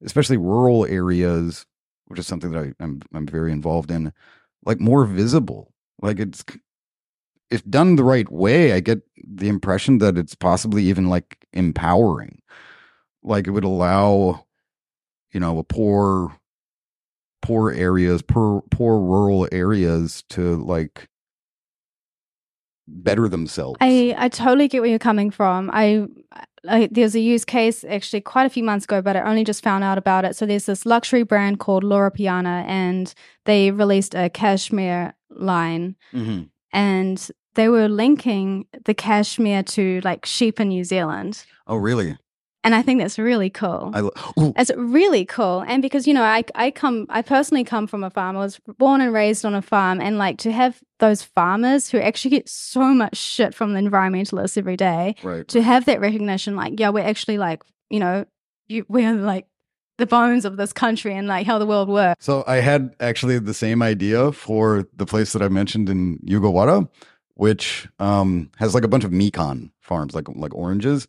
especially rural areas, which is something that I, I'm I'm very involved in, like more visible. Like it's if done the right way, I get the impression that it's possibly even like empowering. Like it would allow, you know, a poor poor areas, poor poor rural areas to like better themselves. I I totally get where you're coming from. I like, there's a use case actually quite a few months ago, but I only just found out about it. So there's this luxury brand called Loro Piana, and they released a cashmere line, Mm-hmm. and they were linking the cashmere to like sheep in New Zealand. Oh, really? And I think that's really cool. I lo- It's really cool. And because, you know, I, I come, I personally come from a farm. I was born and raised on a farm. And like to have those farmers who actually get so much shit from the environmentalists every day, right. to have that recognition, like, yeah, we're actually like, you know, you, we're like the bones of this country and like how the world works. So I had actually the same idea for the place that I mentioned in Yugawara, which um, has like a bunch of Mikan farms, like like oranges.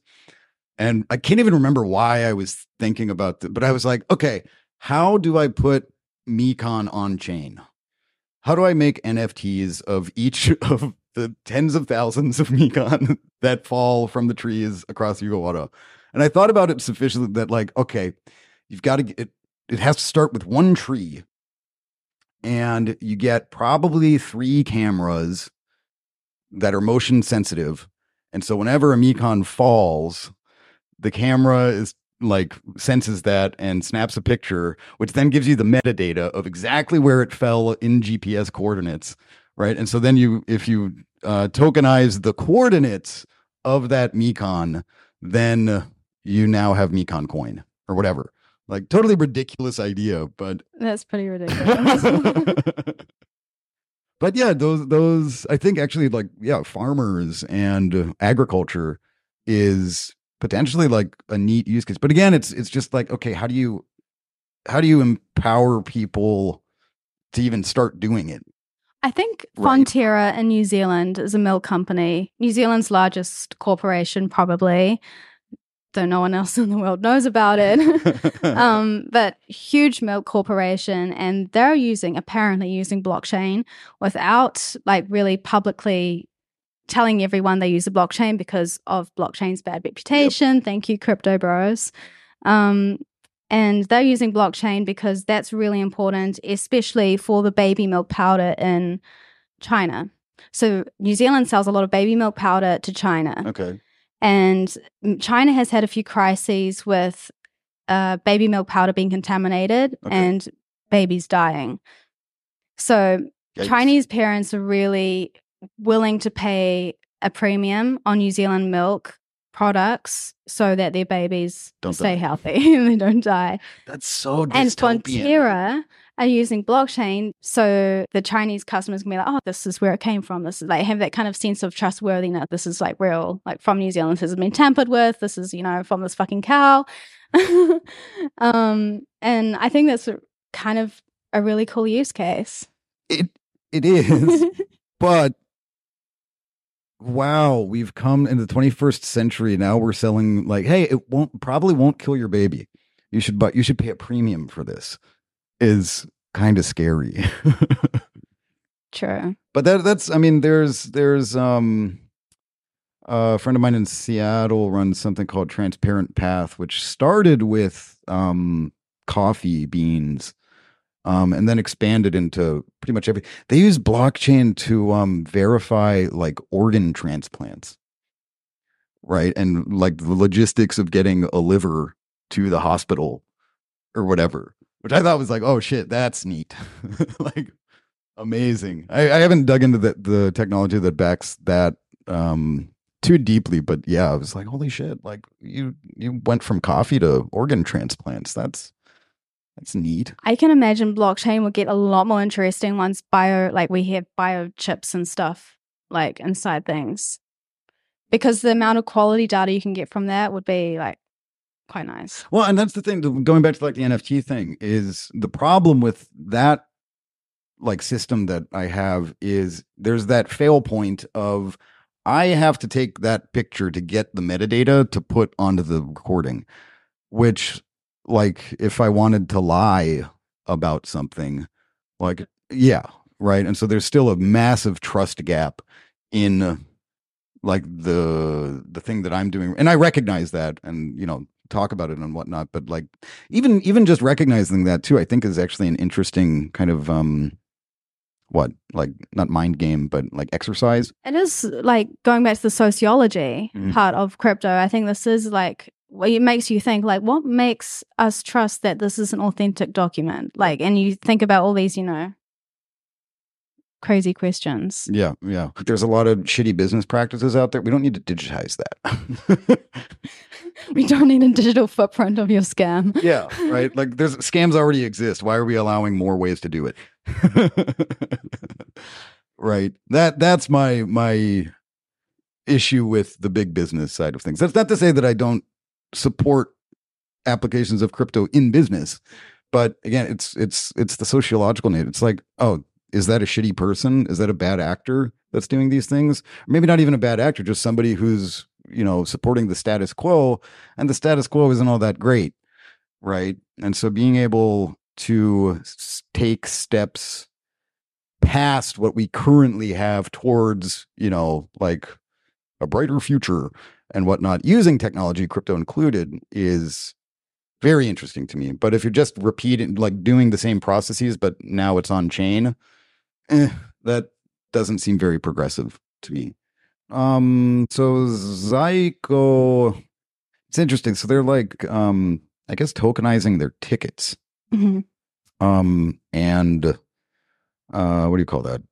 And I can't even remember why I was thinking about it, but I was like, okay, how do I put Mikan on chain? How do I make NFTs of each of the tens of thousands of Mikan that fall from the trees across Yugawara? And I thought about it sufficiently that like, okay, you've got to get it, it has to start with one tree and you get probably three cameras that are motion sensitive. And so whenever a Mikan falls, the camera is like senses that and snaps a picture, which then gives you the metadata of exactly where it fell in GPS coordinates, right? And so then you, if you uh, tokenize the coordinates of that Mikan, then you now have Mikan coin or whatever. Like totally ridiculous idea, but That's pretty ridiculous. but yeah, those those I think actually like yeah, farmers and agriculture is potentially like a neat use case. But again, it's it's just like okay, how do you how do you empower people to even start doing it? I think Right. Fonterra in New Zealand is a milk company, New Zealand's largest corporation, probably. Though no one else in the world knows about it. um, but huge milk corporation, and they're using apparently using blockchain without like really publicly telling everyone they use a blockchain because of blockchain's bad reputation. Thank you, crypto bros. Um, and they're using blockchain because that's really important, especially for the baby milk powder in China. So New Zealand sells a lot of baby milk powder to China. okay. And China has had a few crises with uh, baby milk powder being contaminated Okay. and babies dying. So Yikes. Chinese parents are really willing to pay a premium on New Zealand milk products so that their babies Don't stay die. healthy and they don't die. That's so dystopian. And. Fonterra are using blockchain so the Chinese customers can be like, oh, this is where it came from. This is like have that kind of sense of trustworthiness. This is like real, like from New Zealand. This has been tampered with. This is, you know, from this fucking cow. um, and I think that's a, kind of a really cool use case. It it is, but wow, we've come into the 21st century. Now we're selling like, hey, it won't probably won't kill your baby. You should but you should pay a premium for this. Is kind of scary. True. but that that's I mean, there's there's um a friend of mine in Seattle runs something called Transparent Path, which started with um coffee beans. Um, and then expanded into pretty much every. They use blockchain to um, verify like organ transplants, right? And like the logistics of getting a liver to the hospital or whatever, which I thought was like, oh shit, that's neat, like amazing. I, I haven't dug into the the technology that backs that um, too deeply, but yeah, I was like, holy shit, like you you went from coffee to organ transplants. That's that's neat. I can imagine blockchain will get a lot more interesting once bio, like we have biochips and stuff like inside things, because the amount of quality data you can get from that would be like quite nice. Well, and that's the thing. Going back to like the NFT thing is the problem with that like system that I have is there's that fail point of I have to take that picture to get the metadata to put onto the recording, which like if I wanted to lie about something, like yeah, right. And so there's still a massive trust gap in like the the thing that I'm doing, and I recognize that, and you know talk about it and whatnot. But like even even just recognizing that too, I think is actually an interesting kind of um what like not mind game but like exercise It is like going back to the sociology Mhm. part of crypto. I think this is like it makes you think like what makes us trust that this is an authentic document. Like, and you think about all these, you know, crazy questions. yeah yeah. There's a lot of shitty business practices out there. We don't need to digitize that. We don't need a digital footprint of your scam. yeah right? Like there's scams already exist. Why are we allowing more ways to do it? Right? That that's my my issue with the big business side of things. That's not to say that i don't support applications of crypto in business. But again it's it's it's the sociological need it's like oh is that a shitty person? Is that a bad actor that's doing these things? Maybe not even a bad actor just somebody who's you know supporting the status quo and the status quo isn't all that great right? And so being able to take steps past what we currently have towards you know like a brighter future and whatnot using technology crypto included is very interesting to me. But if you're just repeating like doing the same processes but now it's on chain eh, that doesn't seem very progressive to me. Um so zaiko it's interesting. So they're like um i guess tokenizing their tickets. Mhm. um and uh what do you call that?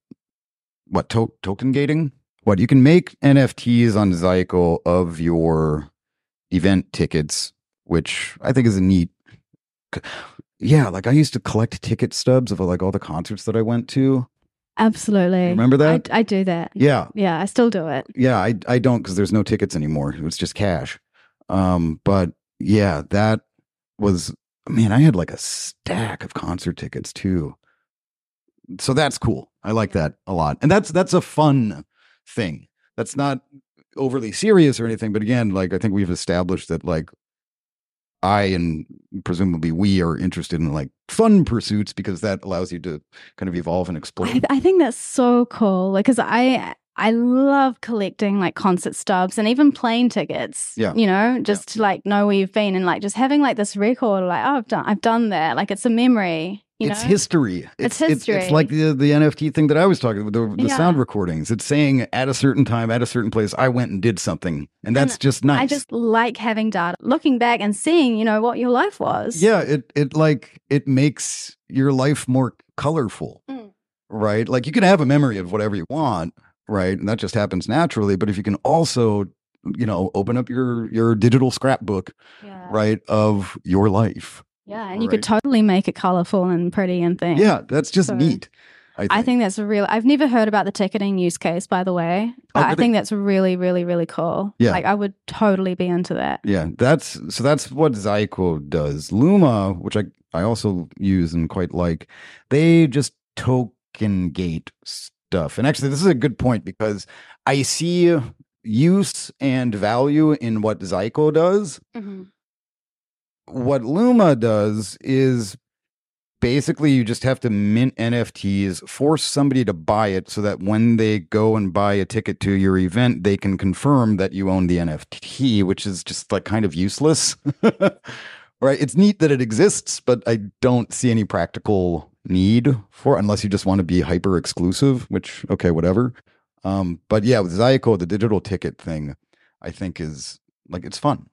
What to- token gating what you can make nfts on zaiko of your event tickets which i think is a neat yeah like i used to collect ticket stubs of like all the concerts that i went to Absolutely. Remember that? I, I do that. yeah Yeah, I still do it. yeah i i don't because there's no tickets anymore it's just cash um but yeah that was man i had like a stack of concert tickets too so that's cool i like that a lot and that's that's a fun thing that's not overly serious or anything but again like i think we've established that like i and presumably we are interested in like fun pursuits because that allows you to kind of evolve and explore I, I think that's so cool Like, because I I love collecting like concert stubs and even plane tickets. Yeah. you know, just to like know where you've been and like just having like this record, like oh, I've done I've done that. Like it's a memory. It's history. It's It's, history. like the the NFT thing that I was talking about, the, the Yeah. sound recordings. It's saying at a certain time, at a certain place, I went and did something, and that's just nice. I just like having data, looking back and seeing, you know, what your life was. yeah, it it like it makes your life more colorful, Mm. right? Like you can have a memory of whatever you want, right? And that just happens naturally. But if you can also, you know, open up your your digital scrapbook, yeah, right, of your life. Yeah, and you Right. could totally make it colorful and pretty and things. Yeah, that's just So- neat. I think. I think that's a real. I've never heard about the ticketing use case, by the way. Oh, I think that's really, really, really cool. Yeah. like I would totally be into that. Yeah, that's so that's what Zaiko does. Luma, which I I also use and quite like, they just token gate stuff. And actually this is a good point because I see use and value in what Zaiko does. Mm-hmm. What Luma does is basically you just have to mint NFTs, force somebody to buy it so that when they go and buy a ticket to your event, they can confirm that you own the NFT, which is just like kind of useless. right? It's neat that it exists, but I don't see any practical need for unless you just want to be hyper exclusive, which okay, whatever. Um, but yeah, with Zaiko, the digital ticket thing, I think is like it's fun.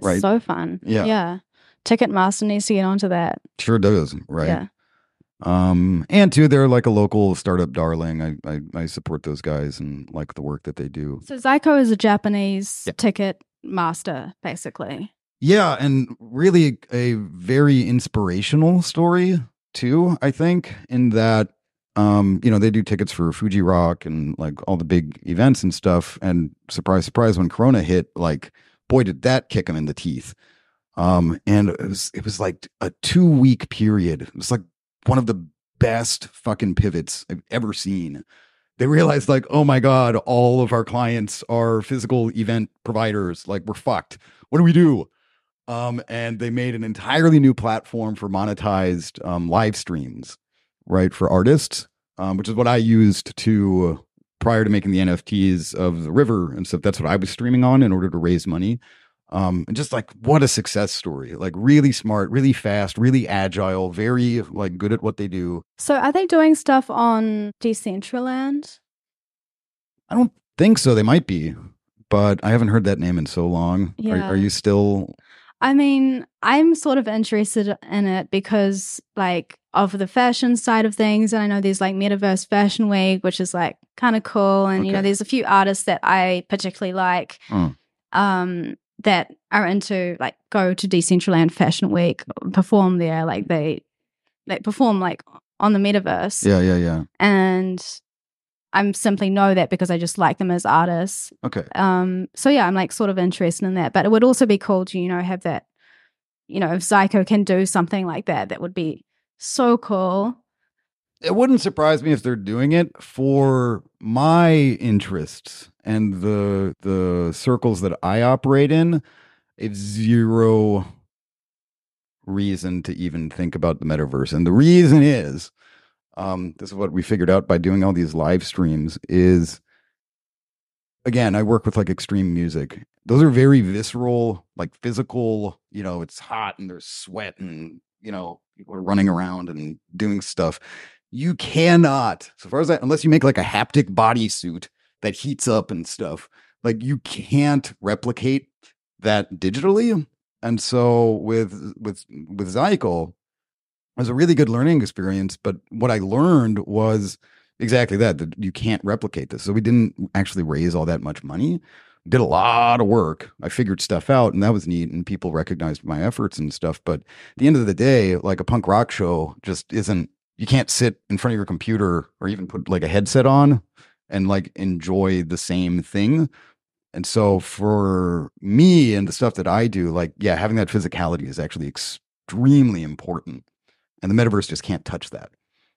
Right. So fun. Yeah. Yeah. Ticketmaster needs to get onto that. Sure does, right? Yeah. Um, and two, they're like a local startup darling. I, I I support those guys and like the work that they do. So Zaiko is a Japanese Yeah. ticket master, basically. Yeah, and really a very inspirational story too, I think, in that um, you know, they do tickets for Fuji Rock and like all the big events and stuff. And surprise, surprise, when Corona hit, like, boy, did that kick them in the teeth. Um, and it was it was like a two week period. It was like one of the best fucking pivots I've ever seen. They realized like, oh my god, all of our clients are physical event providers. Like, we're fucked. What do we do? Um, and they made an entirely new platform for monetized um, live streams, right, for artists, um, which is what I used to prior to making the NFTs of the river and stuff. That's what I was streaming on in order to raise money. Um, and just like what a success story! Like really smart, really fast, really agile, very like good at what they do. So are they doing stuff on Decentraland? I don't think so. They might be, but I haven't heard that name in so long. Are, Yeah. are you still? I mean, I'm sort of interested in it because, like, of the fashion side of things. And I know there's like Metaverse Fashion Week, which is like kind of cool. And, you know, there's a few artists that I particularly like Mm. um, that are into like go to Decentraland Fashion Week, perform there. Like, they, they perform like on the Metaverse. Yeah, yeah, yeah. And I'm simply know that because I just like them as artists. Okay. Um, so yeah, I'm like sort of interested in that. But it would also be cool to, you know, have that, you know, if Zaiko can do something like that, that would be so cool. It wouldn't surprise me if they're doing it for my interests and the the circles that I operate in. I have zero reason to even think about the metaverse, and the reason is, um, this is what we figured out by doing all these live streams. Is again, I work with like extreme music. Those are very visceral, like physical. You know, it's hot and there's sweat and you know people are running around and doing stuff. You cannot, so far as that, unless you make like a haptic bodysuit that heats up and stuff, like you can't replicate that digitally. And so with with with Zaiko, it was a really good learning experience. But what I learned was exactly that that you can't replicate this. So we didn't actually raise all that much money. Did a lot of work. I figured stuff out, and that was neat. And people recognized my efforts and stuff. But at the end of the day, like a punk rock show just isn't. You can't sit in front of your computer or even put like a headset on and like enjoy the same thing. And so for me and the stuff that I do, like, yeah, having that physicality is actually extremely important. And the metaverse just can't touch that.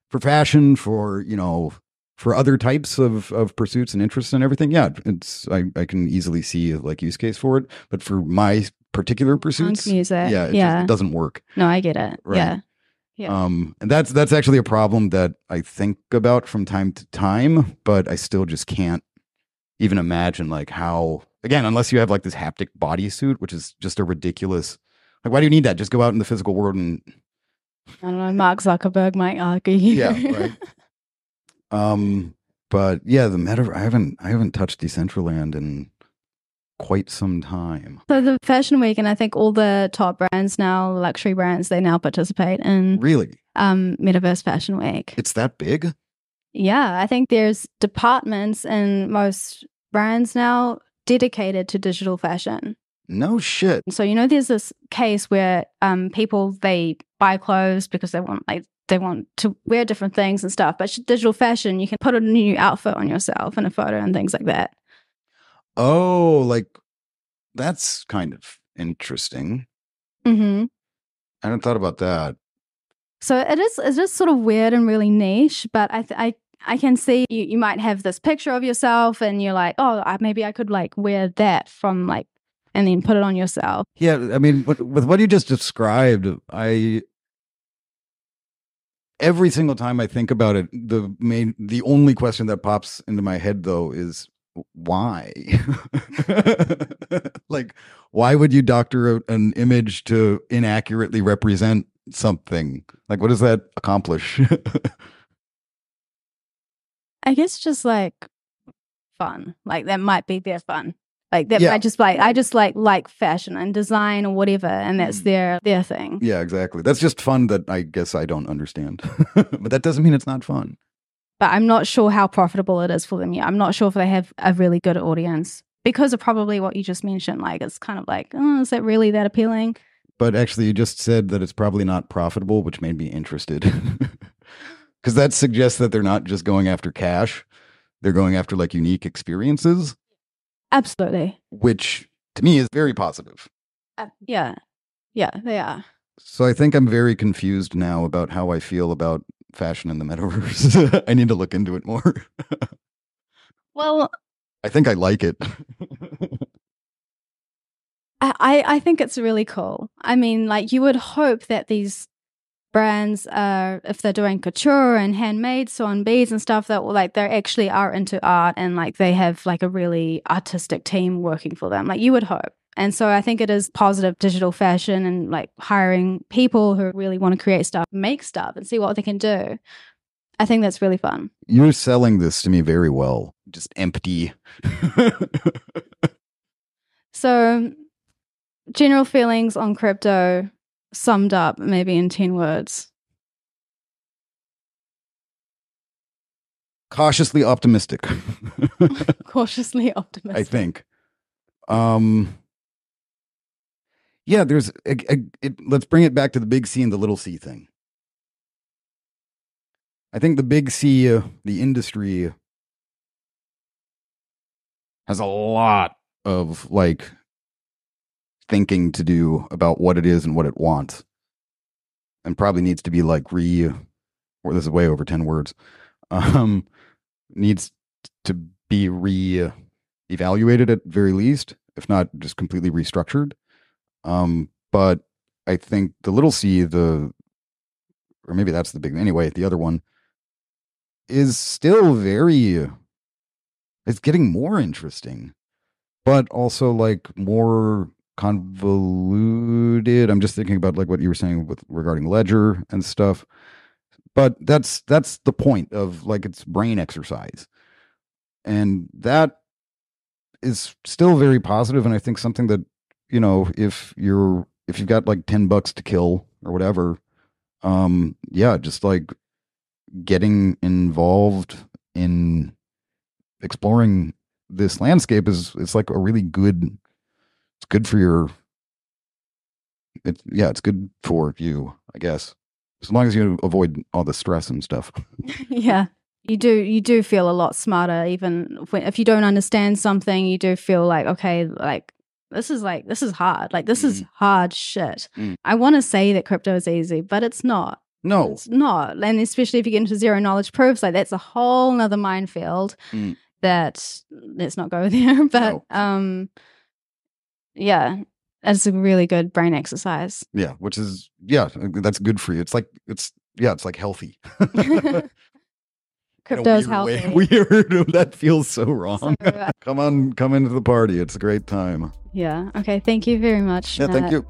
For fashion, for, you know, for other types of, of pursuits and interests and everything, yeah, it's I, I can easily see like use case for it. But for my particular Punk pursuits, music. yeah, it, yeah. Just, it doesn't work. no, I get it. Right. Yeah. Yeah. Um, and that's that's actually a problem that I think about from time to time, but I still just can't even imagine like how again, unless you have like this haptic bodysuit, which is just a ridiculous like why do you need that? Just go out in the physical world and I don't know. Mark Zuckerberg might argue. Yeah, right. um but yeah, the meta I haven't I haven't touched Decentraland in quite some time. so the Fashion Week, and I think all the top brands now, luxury brands, they now participate in Really? um, Metaverse Fashion Week. It's that big? Yeah, I think there's departments in most brands now dedicated to digital fashion. No shit. So you know, there's this case where um, people they buy clothes because they want like they want to wear different things and stuff. But digital fashion, you can put a new outfit on yourself in a photo and things like that. Oh, like that's kind of interesting. hmm I hadn't thought about that. So it is it is just sort of weird and really niche, but I th- I I can see you, you might have this picture of yourself and you're like, oh, I, maybe I could like wear that from like, and then put it on yourself. Yeah, I mean, with, with what you just described, I every single time I think about it, the main, the only question that pops into my head though is why? like, why would you doctor an image to inaccurately represent something? Like, what does that accomplish? I guess just like fun, like that might be their fun. Like that, Yeah. I just like I just like like fashion and design or whatever, and that's Mm. their their thing. yeah, exactly. That's just fun that I guess I don't understand, but that doesn't mean it's not fun. But I'm not sure how profitable it is for them yet. I'm not sure if they have a really good audience because of probably what you just mentioned. Like it's kind of like, oh, is that really that appealing? But actually, you just said that it's probably not profitable, which made me interested. Because that suggests that they're not just going after cash, they're going after like unique experiences, Absolutely. which to me is very positive. Uh, yeah. Yeah, they are. So I think I'm very confused now about how I feel about fashion in the metaverse. I need to look into it more. Well, I think I like it. I, I I think it's really cool. I mean, like you would hope that these brands are if they're doing couture and handmade sewn beads and stuff that will like they actually are into art and like they have like a really artistic team working for them. Like you would hope. And so I think it is positive digital fashion and like hiring people who really want to create stuff, make stuff and see what they can do. I think that's really fun. You're selling this to me very well. Just empty. So, general feelings on crypto summed up maybe in 10 words. Cautiously optimistic. Cautiously optimistic. I think. Um Yeah, there's a, a, it, let's bring it back to the big C and the little C thing. I think the big C, uh, the industry, has a lot of like thinking to do about what it is and what it wants, and probably needs to be like re, or this is way over ten words, um, needs to be re evaluated at very least, if not just completely restructured. Um, but I think the little C, the or maybe that's the big anyway, the other one is still very it's getting more interesting but also like more convoluted. I'm just thinking about like what you were saying with regarding ledger and stuff. But that's that's the point of like it's brain exercise. And that is still very positive and i think something that you know if you're if you've got like 10 bucks to kill or whatever um yeah just like getting involved in exploring this landscape is it's like a really good it's good for your it's yeah it's good for you i guess as long as you avoid all the stress and stuff yeah. You do you do feel a lot smarter even when, if you don't understand something, you do feel like okay, like this is like this is hard. Like this is Mhm. hard shit. Mm. I want to say that crypto is easy, but it's not. no It's not. And especially if you get into zero knowledge proofs, like that's a whole nother minefield Mm. that let's not go there. But No. um yeah, it's a really good brain exercise. yeah which is yeah that's good for you it's like it's yeah it's like healthy Crypto's healthy. weird that feels so wrong So, uh, come on come into the party it's a great time yeah. Okay. Thank you very much. yeah thank you